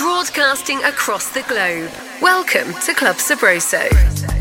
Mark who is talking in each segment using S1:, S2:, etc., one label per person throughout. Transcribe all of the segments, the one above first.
S1: broadcasting across the globe. Welcome to Club Sabroso.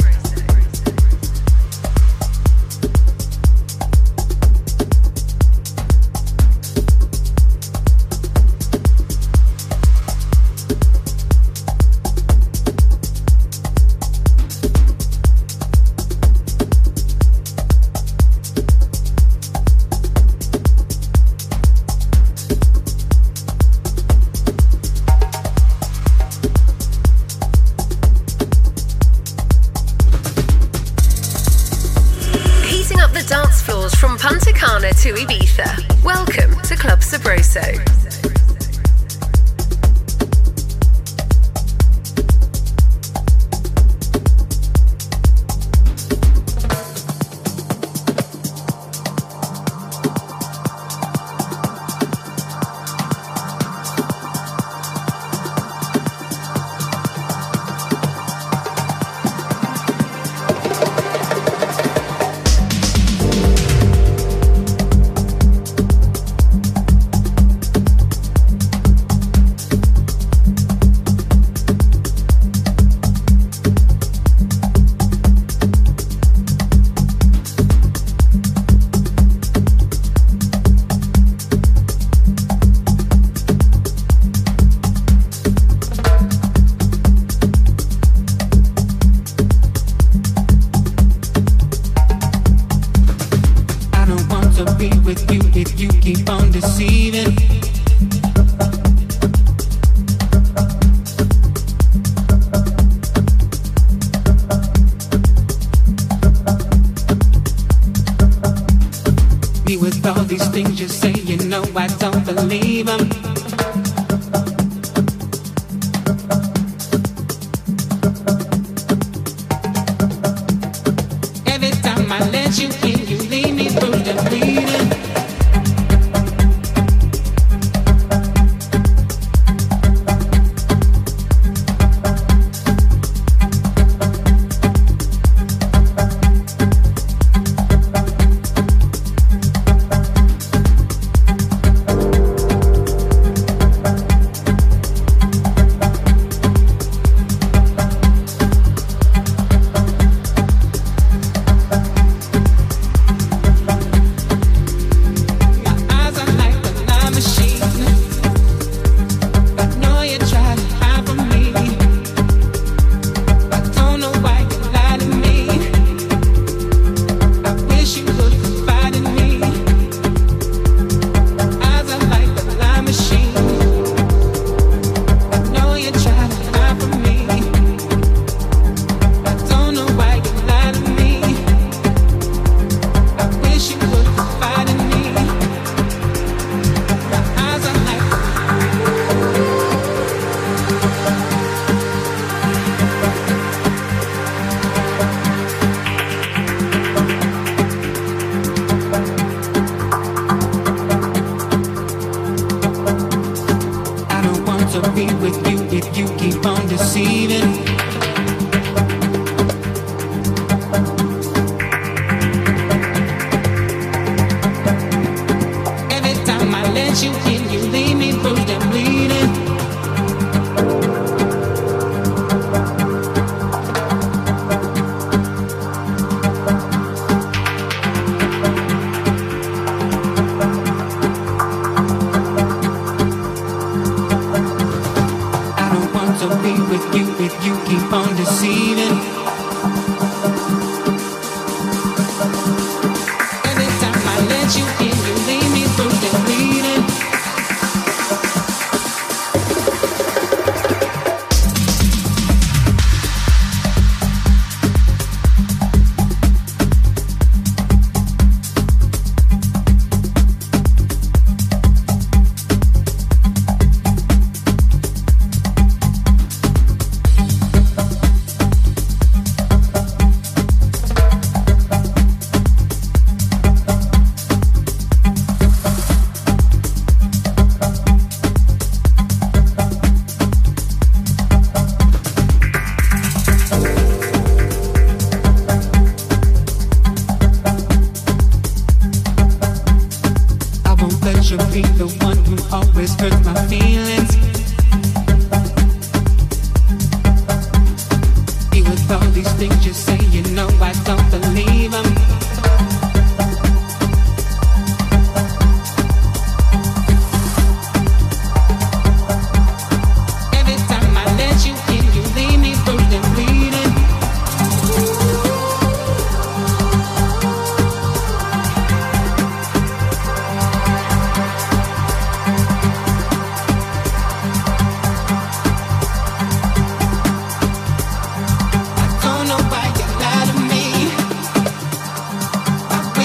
S2: with all these things you say, you know I don't believe them.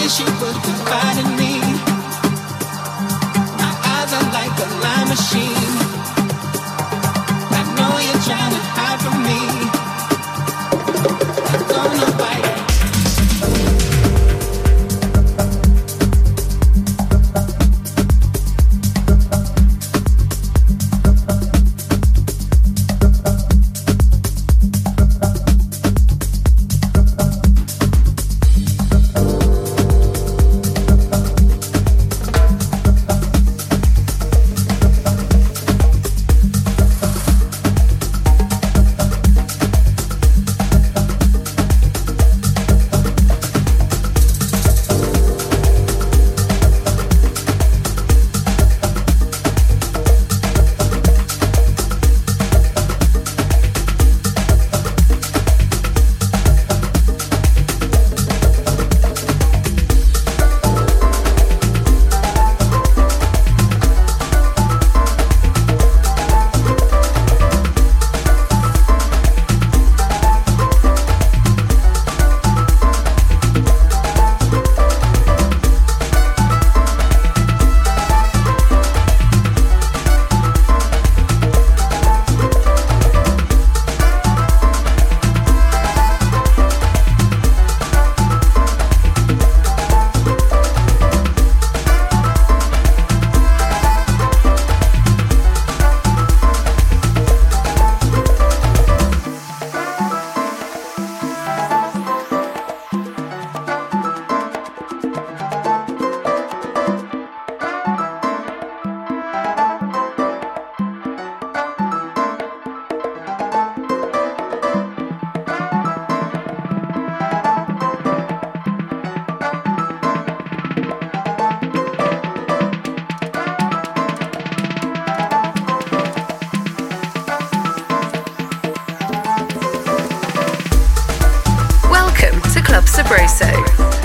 S2: She would me. My eyes are like a machine.
S1: Sabroso.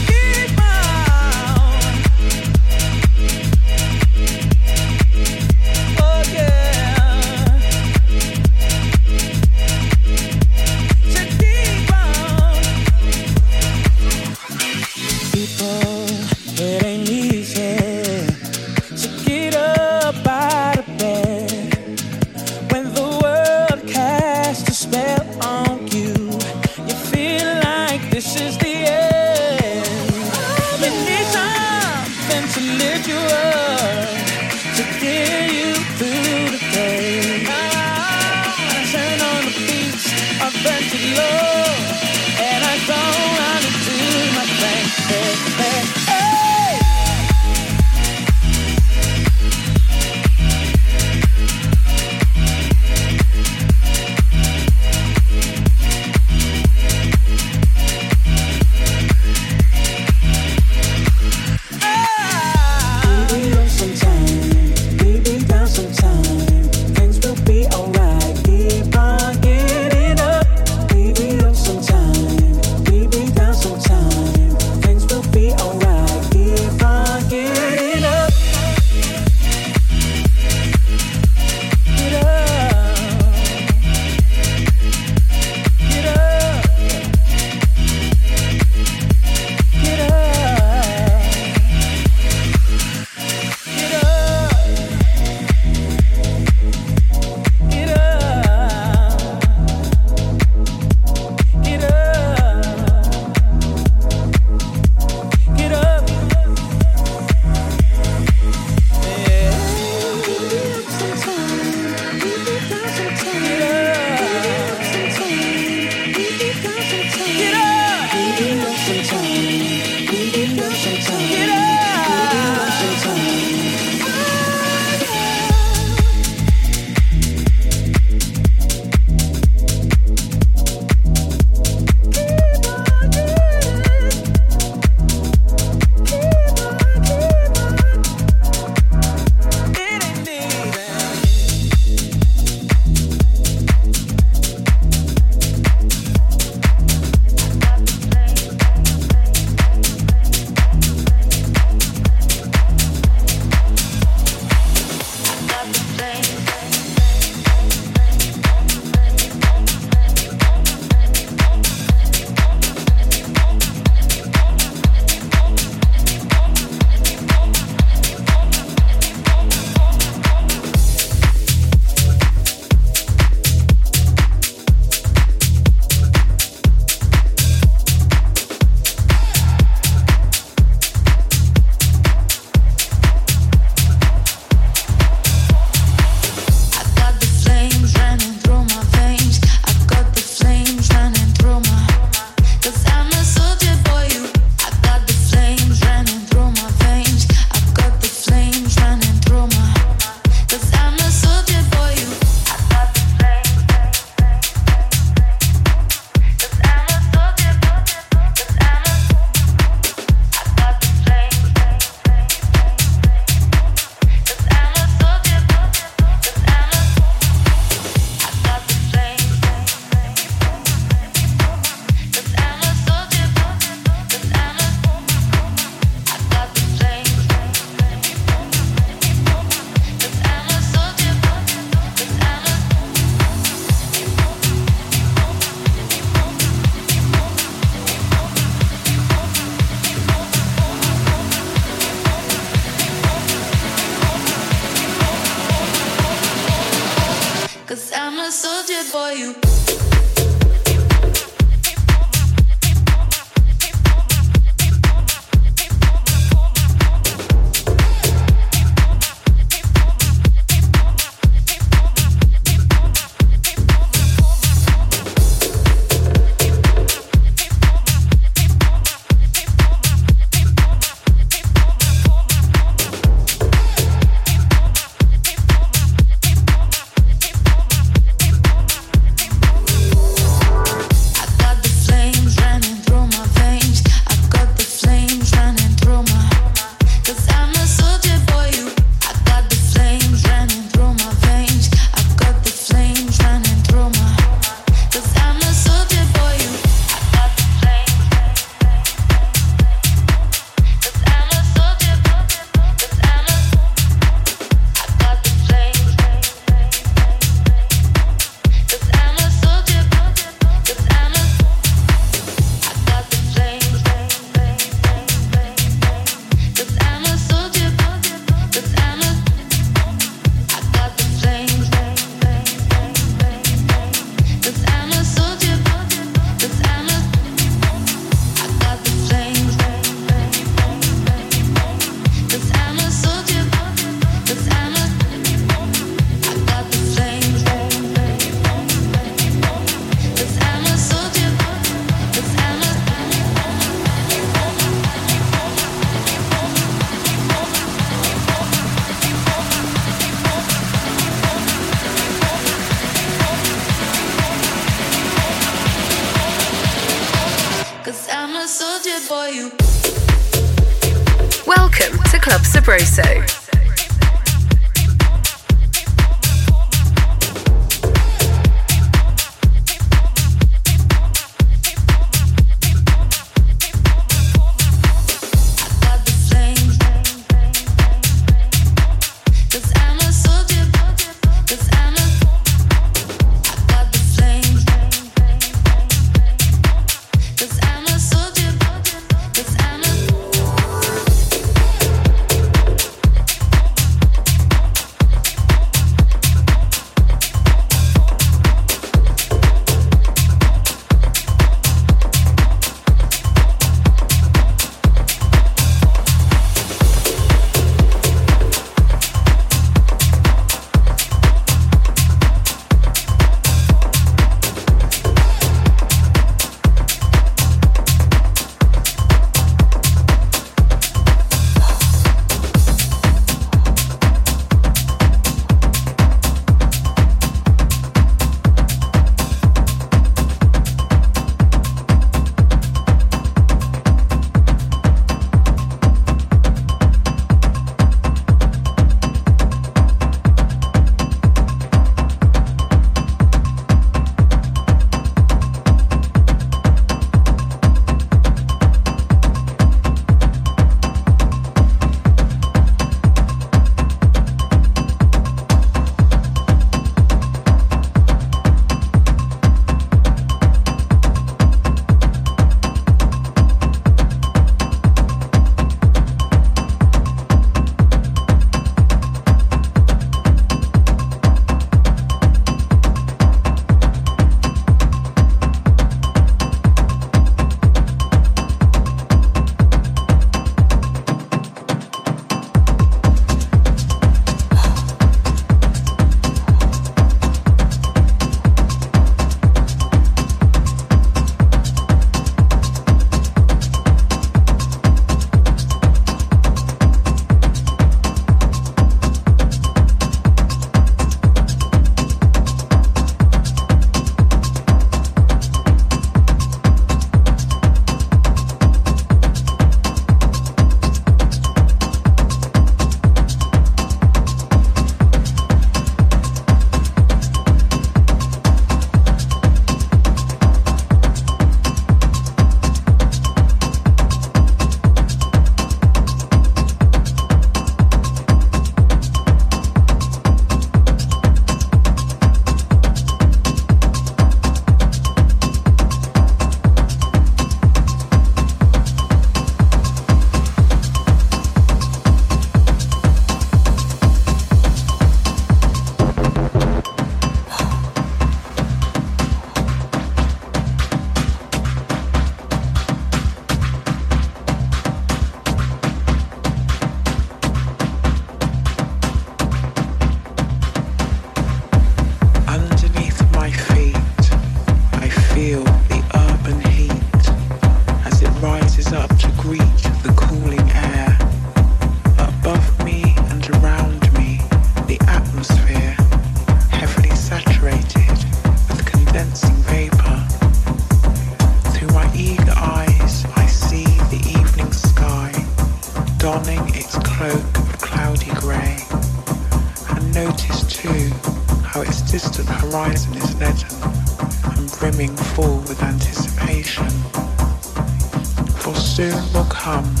S3: 啊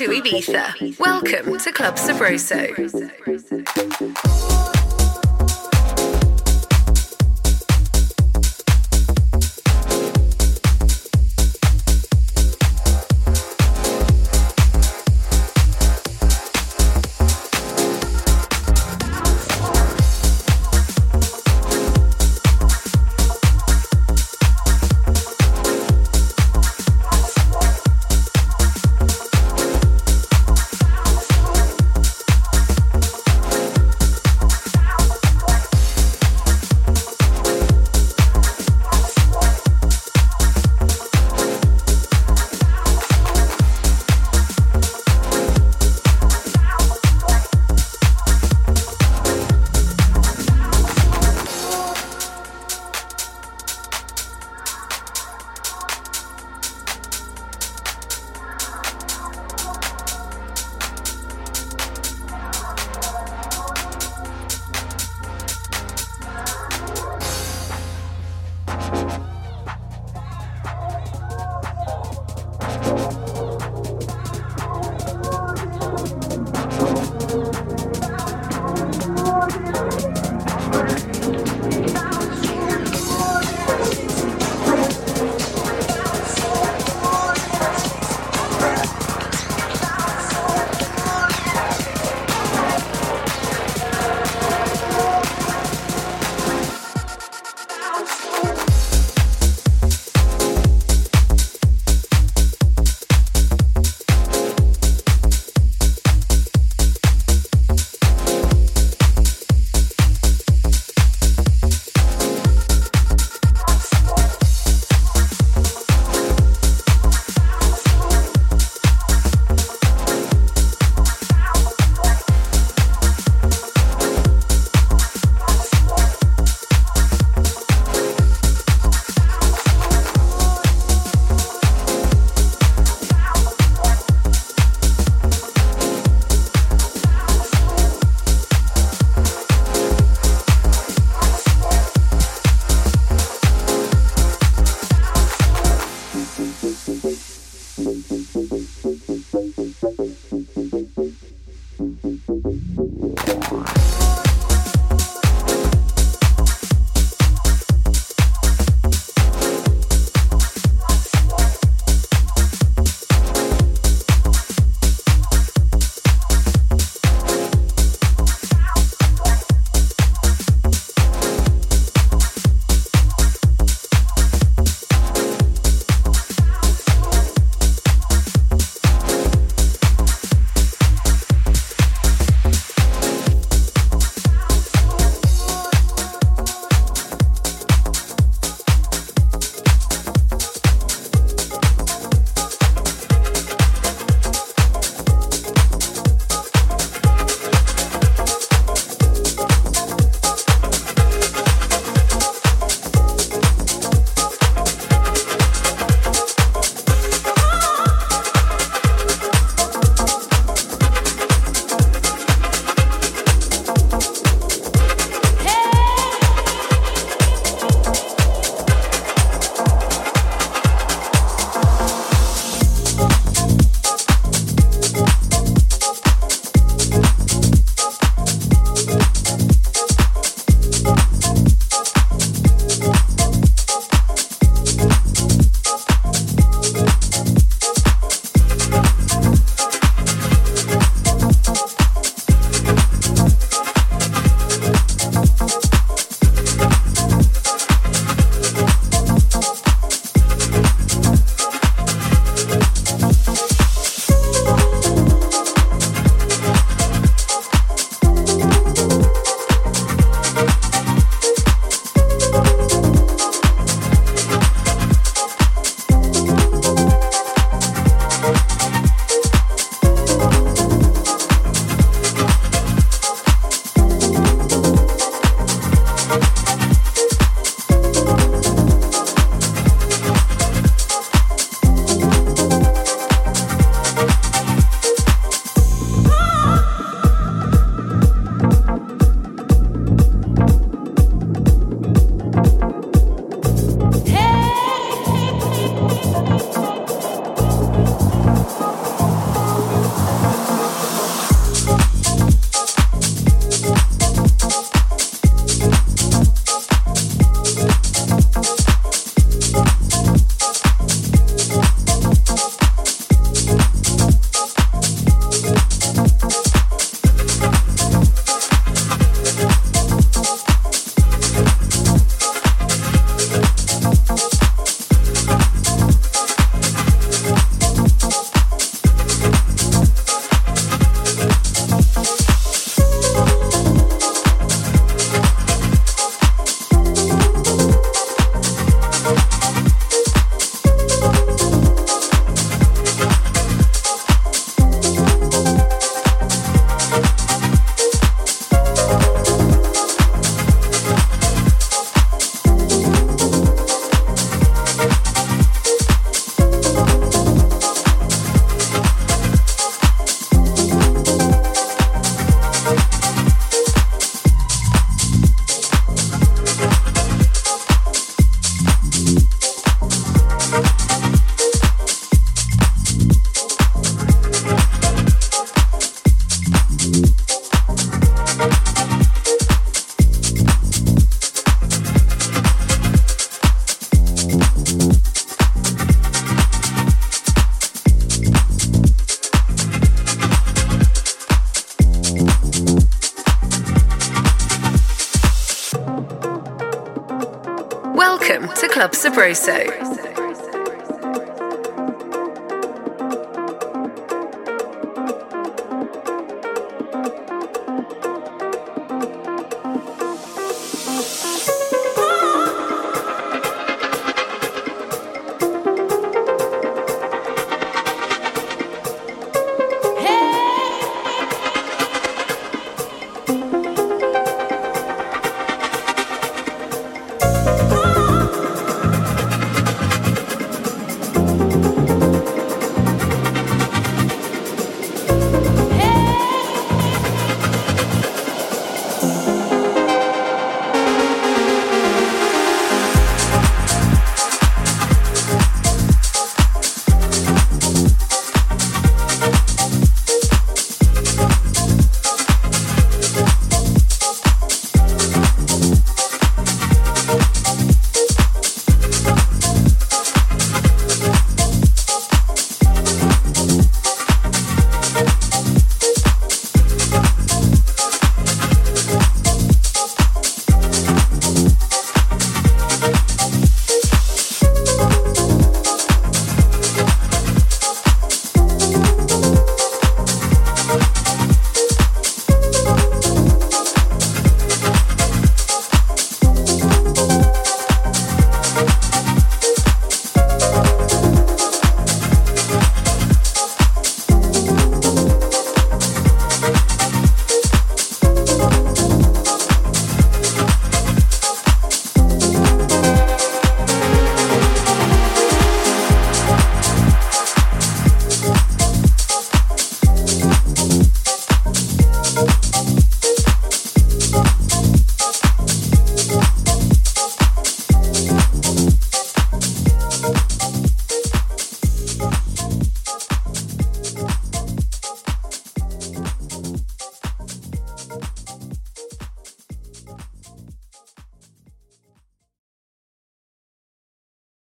S1: to Ibiza. Welcome to Club Sabroso.